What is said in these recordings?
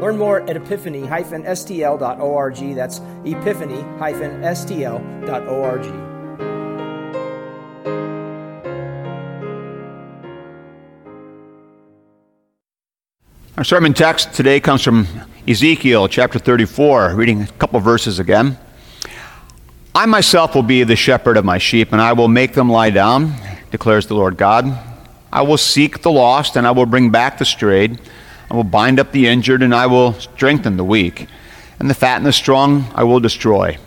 Learn more at epiphany-stl.org. That's epiphany-stl.org. Our sermon text today comes from Ezekiel chapter 34, reading a couple verses again. I myself will be the shepherd of my sheep, and I will make them lie down, declares the Lord God. I will seek the lost, and I will bring back the strayed. I will bind up the injured, and I will strengthen the weak. And the fat and the strong I will destroy.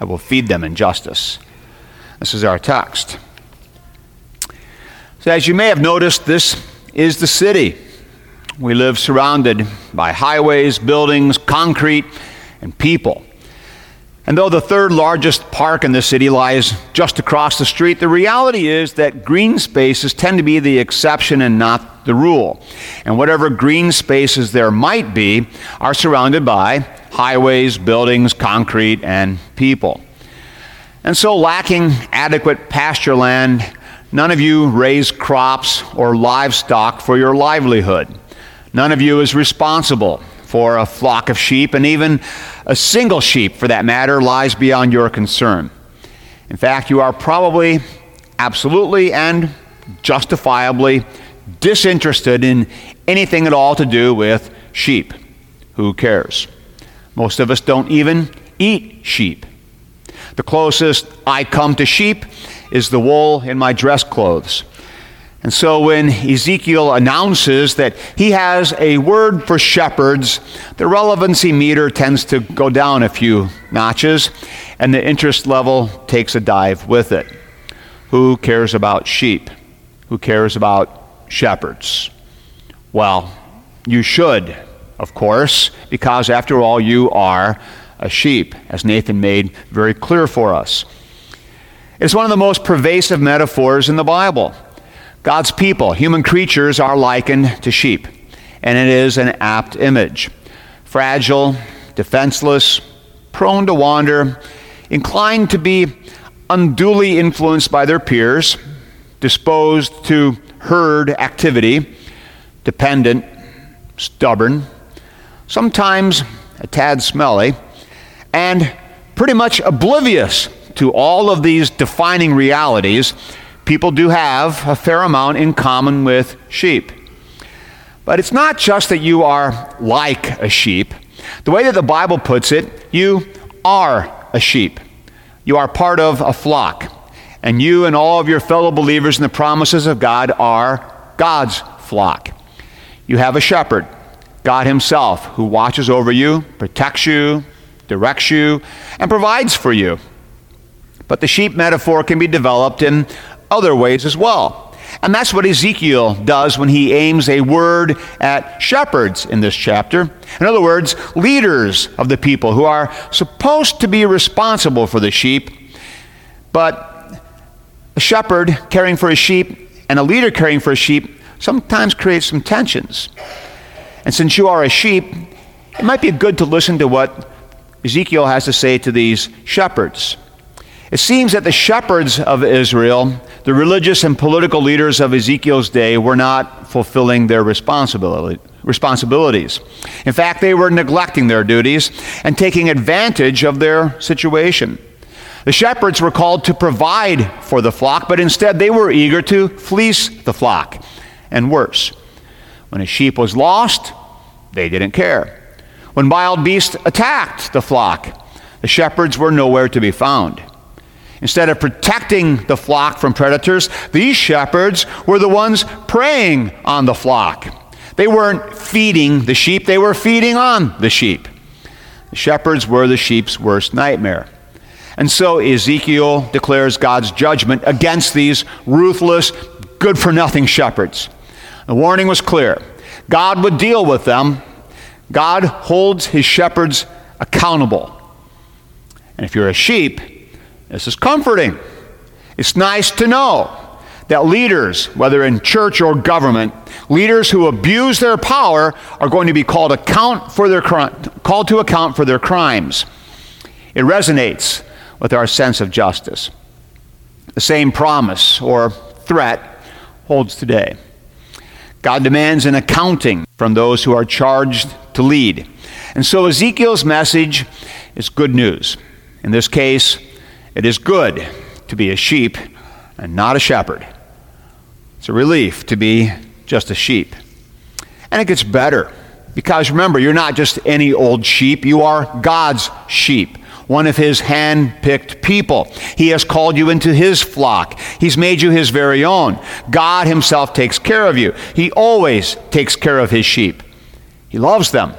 I will feed them in justice. This is our text. So, as you may have noticed, this is the city. We live surrounded by highways, buildings, concrete, and people. And though the third largest park in the city lies just across the street, the reality is that green spaces tend to be the exception and not the rule. And whatever green spaces there might be are surrounded by highways, buildings, concrete, and people. And so, lacking adequate pasture land, none of you raise crops or livestock for your livelihood. None of you is responsible for a flock of sheep, and even a single sheep, for that matter, lies beyond your concern. In fact, you are probably absolutely and justifiably disinterested in anything at all to do with sheep. Who cares? Most of us don't even eat sheep. The closest I come to sheep is the wool in my dress clothes. And so when Ezekiel announces that he has a word for shepherds, the relevancy meter tends to go down a few notches, and the interest level takes a dive with it. Who cares about sheep? Who cares about shepherds? Well, you should, of course, because after all, you are a sheep, as Nathan made very clear for us. It's one of the most pervasive metaphors in the Bible. God's people, human creatures, are likened to sheep, and it is an apt image. Fragile, defenseless, prone to wander, inclined to be unduly influenced by their peers, disposed to herd activity, dependent, stubborn, sometimes a tad smelly, and pretty much oblivious to all of these defining realities people do have a fair amount in common with sheep. But it's not just that you are like a sheep. The way that the Bible puts it, you are a sheep. You are part of a flock. And you and all of your fellow believers in the promises of God are God's flock. You have a shepherd, God Himself, who watches over you, protects you, directs you, and provides for you. But the sheep metaphor can be developed in other ways as well. And that's what Ezekiel does when he aims a word at shepherds in this chapter. In other words, leaders of the people who are supposed to be responsible for the sheep, but a shepherd caring for a sheep and a leader caring for a sheep sometimes creates some tensions. And since you are a sheep, it might be good to listen to what Ezekiel has to say to these shepherds. It seems that the shepherds of Israel, the religious and political leaders of Ezekiel's day, were not fulfilling their responsibility, responsibilities. In fact, they were neglecting their duties and taking advantage of their situation. The shepherds were called to provide for the flock, but instead they were eager to fleece the flock. And worse, when a sheep was lost, they didn't care. When wild beasts attacked the flock, the shepherds were nowhere to be found. Instead of protecting the flock from predators, these shepherds were the ones preying on the flock. They weren't feeding the sheep, they were feeding on the sheep. The shepherds were the sheep's worst nightmare. And so Ezekiel declares God's judgment against these ruthless, good for nothing shepherds. The warning was clear God would deal with them. God holds his shepherds accountable. And if you're a sheep, this is comforting. It's nice to know that leaders, whether in church or government, leaders who abuse their power are going to be called account for their called to account for their crimes. It resonates with our sense of justice. The same promise or threat holds today. God demands an accounting from those who are charged to lead. And so Ezekiel's message is good news. In this case, it is good to be a sheep and not a shepherd. It's a relief to be just a sheep. And it gets better because remember, you're not just any old sheep, you are God's sheep one of his hand picked people. He has called you into his flock. He's made you his very own. God himself takes care of you. He always takes care of his sheep. He loves them.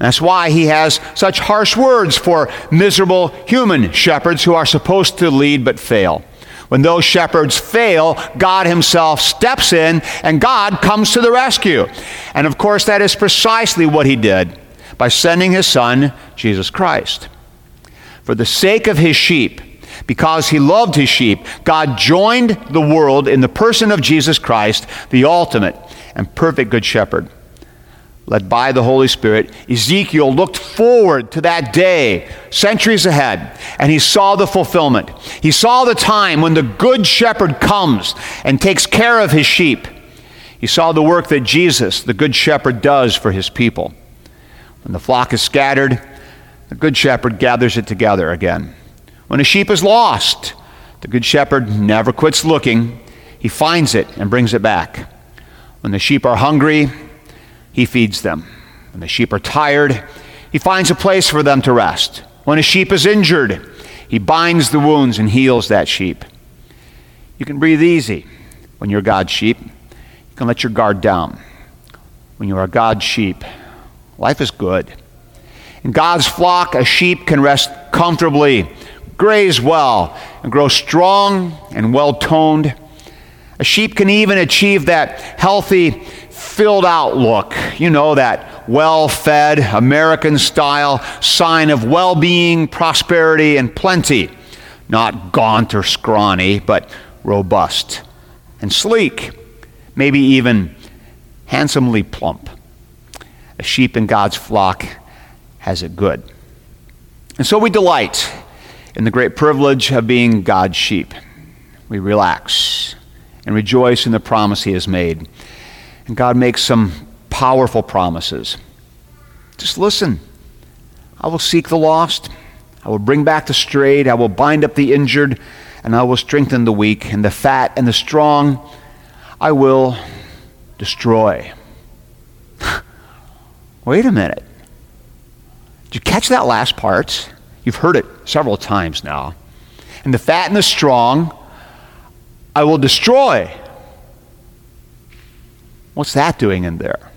That's why he has such harsh words for miserable human shepherds who are supposed to lead but fail. When those shepherds fail, God Himself steps in and God comes to the rescue. And of course, that is precisely what He did by sending His Son, Jesus Christ. For the sake of His sheep, because He loved His sheep, God joined the world in the person of Jesus Christ, the ultimate and perfect Good Shepherd led by the Holy Spirit, Ezekiel looked forward to that day centuries ahead, and he saw the fulfillment. He saw the time when the Good Shepherd comes and takes care of his sheep. He saw the work that Jesus, the Good Shepherd, does for his people. When the flock is scattered, the Good Shepherd gathers it together again. When a sheep is lost, the Good Shepherd never quits looking. He finds it and brings it back. When the sheep are hungry, he feeds them. When the sheep are tired, he finds a place for them to rest. When a sheep is injured, he binds the wounds and heals that sheep. You can breathe easy when you're God's sheep. You can let your guard down. When you are God's sheep, life is good. In God's flock, a sheep can rest comfortably, graze well, and grow strong and well toned. A sheep can even achieve that healthy filled out look, you know, that well fed, American style sign of well being, prosperity, and plenty. Not gaunt or scrawny, but robust and sleek, maybe even handsomely plump. A sheep in God's flock has it good. And so we delight in the great privilege of being God's sheep. We relax and rejoice in the promise He has made. God makes some powerful promises. Just listen. I will seek the lost. I will bring back the strayed. I will bind up the injured. And I will strengthen the weak. And the fat and the strong I will destroy. Wait a minute. Did you catch that last part? You've heard it several times now. And the fat and the strong I will destroy. What's that doing in there?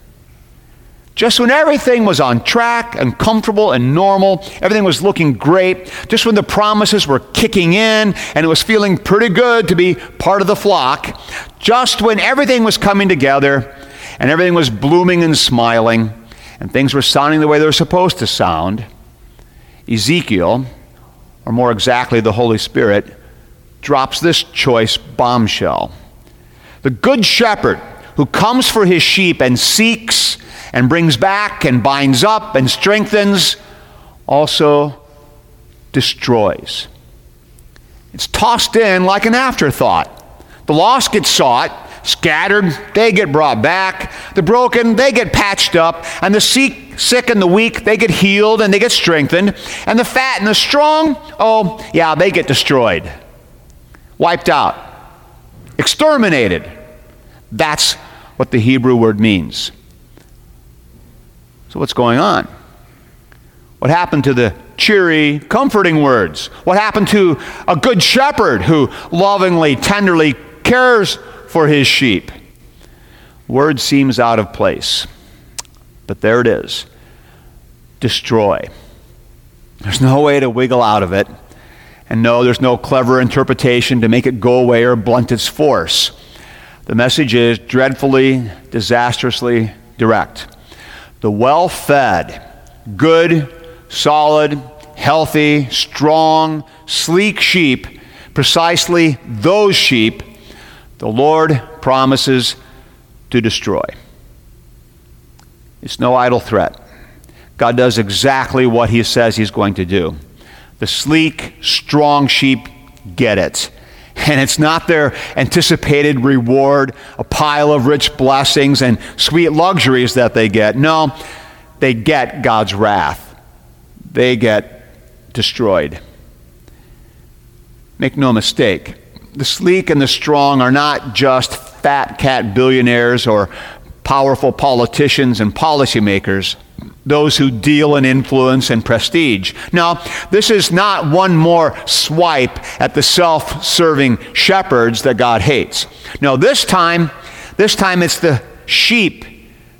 Just when everything was on track and comfortable and normal, everything was looking great, just when the promises were kicking in and it was feeling pretty good to be part of the flock, just when everything was coming together and everything was blooming and smiling and things were sounding the way they were supposed to sound, Ezekiel, or more exactly the Holy Spirit, drops this choice bombshell. The Good Shepherd who comes for his sheep and seeks and brings back and binds up and strengthens, also destroys. It's tossed in like an afterthought. The lost get sought, scattered, they get brought back. The broken, they get patched up. And the sick, sick and the weak, they get healed and they get strengthened. And the fat and the strong, oh, yeah, they get destroyed, wiped out, exterminated. That's what the Hebrew word means. So, what's going on? What happened to the cheery, comforting words? What happened to a good shepherd who lovingly, tenderly cares for his sheep? Word seems out of place, but there it is destroy. There's no way to wiggle out of it. And no, there's no clever interpretation to make it go away or blunt its force. The message is dreadfully, disastrously direct. The well fed, good, solid, healthy, strong, sleek sheep, precisely those sheep, the Lord promises to destroy. It's no idle threat. God does exactly what he says he's going to do. The sleek, strong sheep get it. And it's not their anticipated reward, a pile of rich blessings and sweet luxuries that they get. No, they get God's wrath. They get destroyed. Make no mistake, the sleek and the strong are not just fat cat billionaires or powerful politicians and policymakers those who deal in influence and prestige. Now, this is not one more swipe at the self-serving shepherds that God hates. No, this time, this time it's the sheep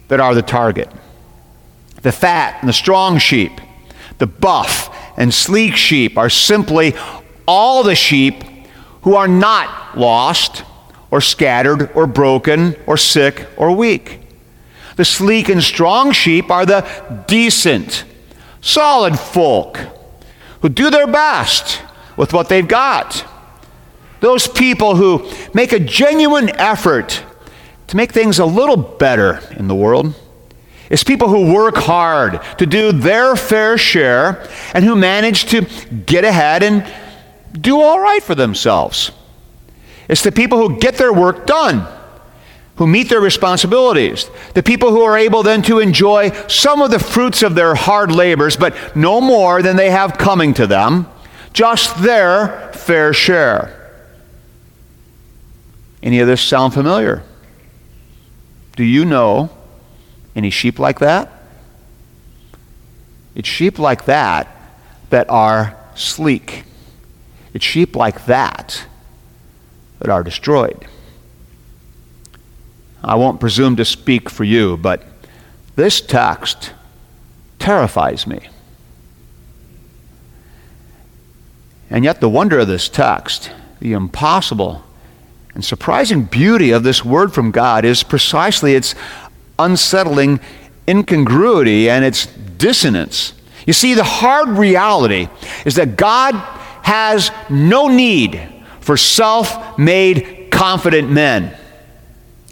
that are the target. The fat and the strong sheep, the buff and sleek sheep are simply all the sheep who are not lost or scattered or broken or sick or weak. The sleek and strong sheep are the decent, solid folk who do their best with what they've got. Those people who make a genuine effort to make things a little better in the world. It's people who work hard to do their fair share and who manage to get ahead and do all right for themselves. It's the people who get their work done who meet their responsibilities, the people who are able then to enjoy some of the fruits of their hard labors, but no more than they have coming to them, just their fair share. Any of this sound familiar? Do you know any sheep like that? It's sheep like that that are sleek. It's sheep like that are destroyed. I won't presume to speak for you, but this text terrifies me. And yet, the wonder of this text, the impossible and surprising beauty of this word from God is precisely its unsettling incongruity and its dissonance. You see, the hard reality is that God has no need for self made confident men.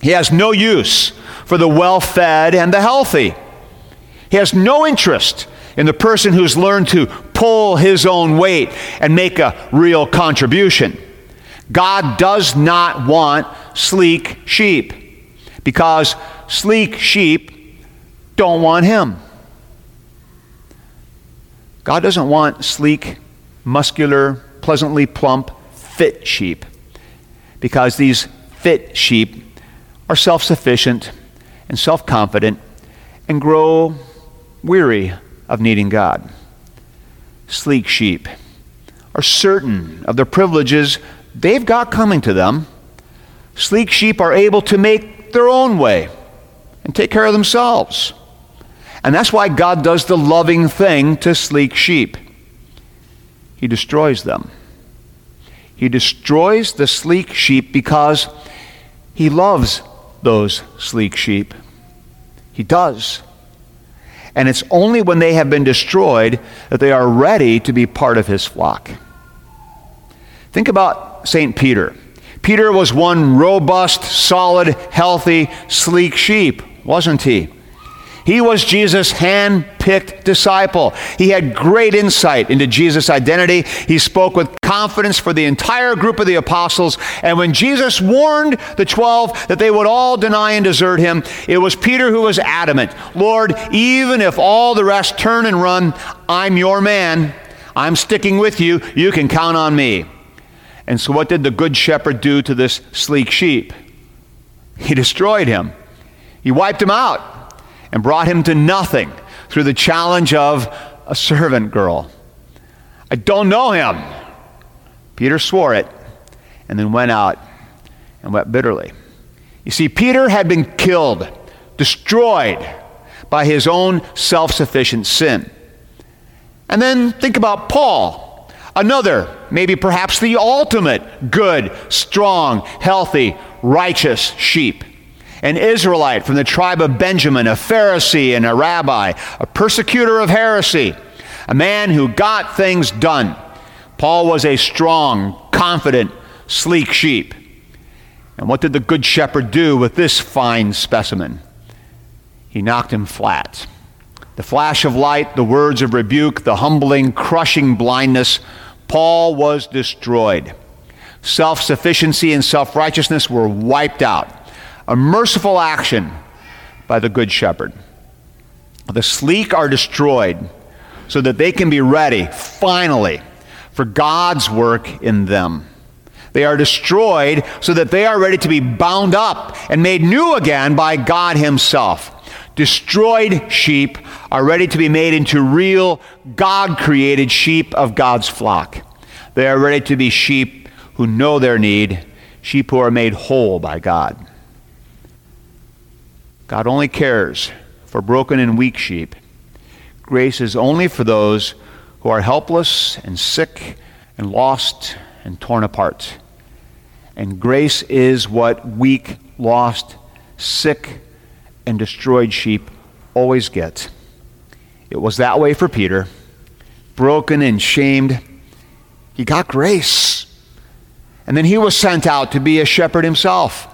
He has no use for the well fed and the healthy. He has no interest in the person who's learned to pull his own weight and make a real contribution. God does not want sleek sheep because sleek sheep don't want him. God doesn't want sleek, muscular, pleasantly plump, fit sheep because these fit sheep are self sufficient and self confident and grow weary of needing God. Sleek sheep are certain of the privileges they've got coming to them. Sleek sheep are able to make their own way and take care of themselves. And that's why God does the loving thing to sleek sheep. He destroys them. He destroys the sleek sheep because he loves those sleek sheep. He does. And it's only when they have been destroyed that they are ready to be part of his flock. Think about St. Peter. Peter was one robust, solid, healthy, sleek sheep, wasn't he? He was Jesus' hand picked disciple. He had great insight into Jesus' identity. He spoke with confidence for the entire group of the apostles. And when Jesus warned the 12 that they would all deny and desert him, it was Peter who was adamant Lord, even if all the rest turn and run, I'm your man. I'm sticking with you. You can count on me. And so, what did the good shepherd do to this sleek sheep? He destroyed him, he wiped him out and brought him to nothing through the challenge of a servant girl. I don't know him. Peter swore it and then went out and wept bitterly. You see, Peter had been killed, destroyed by his own self sufficient sin. And then think about Paul, another, maybe perhaps the ultimate good, strong, healthy, righteous sheep an Israelite from the tribe of Benjamin, a Pharisee and a rabbi, a persecutor of heresy, a man who got things done. Paul was a strong, confident, sleek sheep. And what did the Good Shepherd do with this fine specimen? He knocked him flat. The flash of light, the words of rebuke, the humbling, crushing blindness, Paul was destroyed. Self sufficiency and self righteousness were wiped out. A merciful action by the Good Shepherd. The sleek are destroyed so that they can be ready, finally, for God's work in them. They are destroyed so that they are ready to be bound up and made new again by God Himself. Destroyed sheep are ready to be made into real, God created sheep of God's flock. They are ready to be sheep who know their need, sheep who are made whole by God. God only cares for broken and weak sheep. Grace is only for those who are helpless and sick and lost and torn apart. And grace is what weak, lost, sick, and destroyed sheep always get. It was that way for Peter. Broken and shamed, he got grace. And then he was sent out to be a shepherd himself.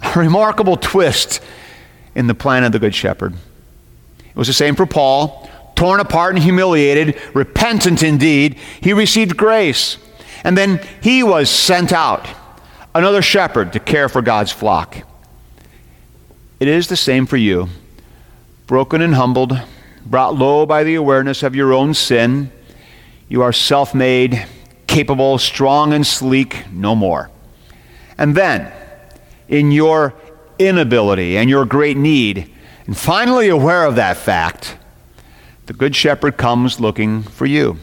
A remarkable twist in the plan of the Good Shepherd. It was the same for Paul. Torn apart and humiliated, repentant indeed, he received grace. And then he was sent out, another shepherd to care for God's flock. It is the same for you. Broken and humbled, brought low by the awareness of your own sin, you are self made, capable, strong, and sleek, no more. And then, in your inability and your great need, and finally aware of that fact, the Good Shepherd comes looking for you.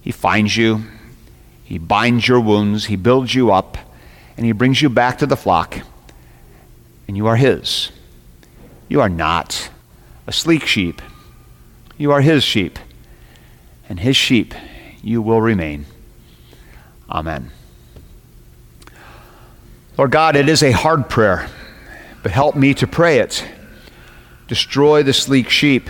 He finds you, he binds your wounds, he builds you up, and he brings you back to the flock, and you are his. You are not a sleek sheep, you are his sheep, and his sheep you will remain. Amen. Lord God, it is a hard prayer, but help me to pray it. Destroy the sleek sheep,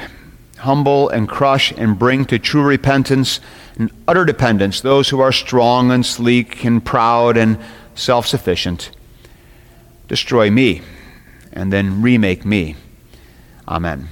humble and crush and bring to true repentance and utter dependence those who are strong and sleek and proud and self sufficient. Destroy me and then remake me. Amen.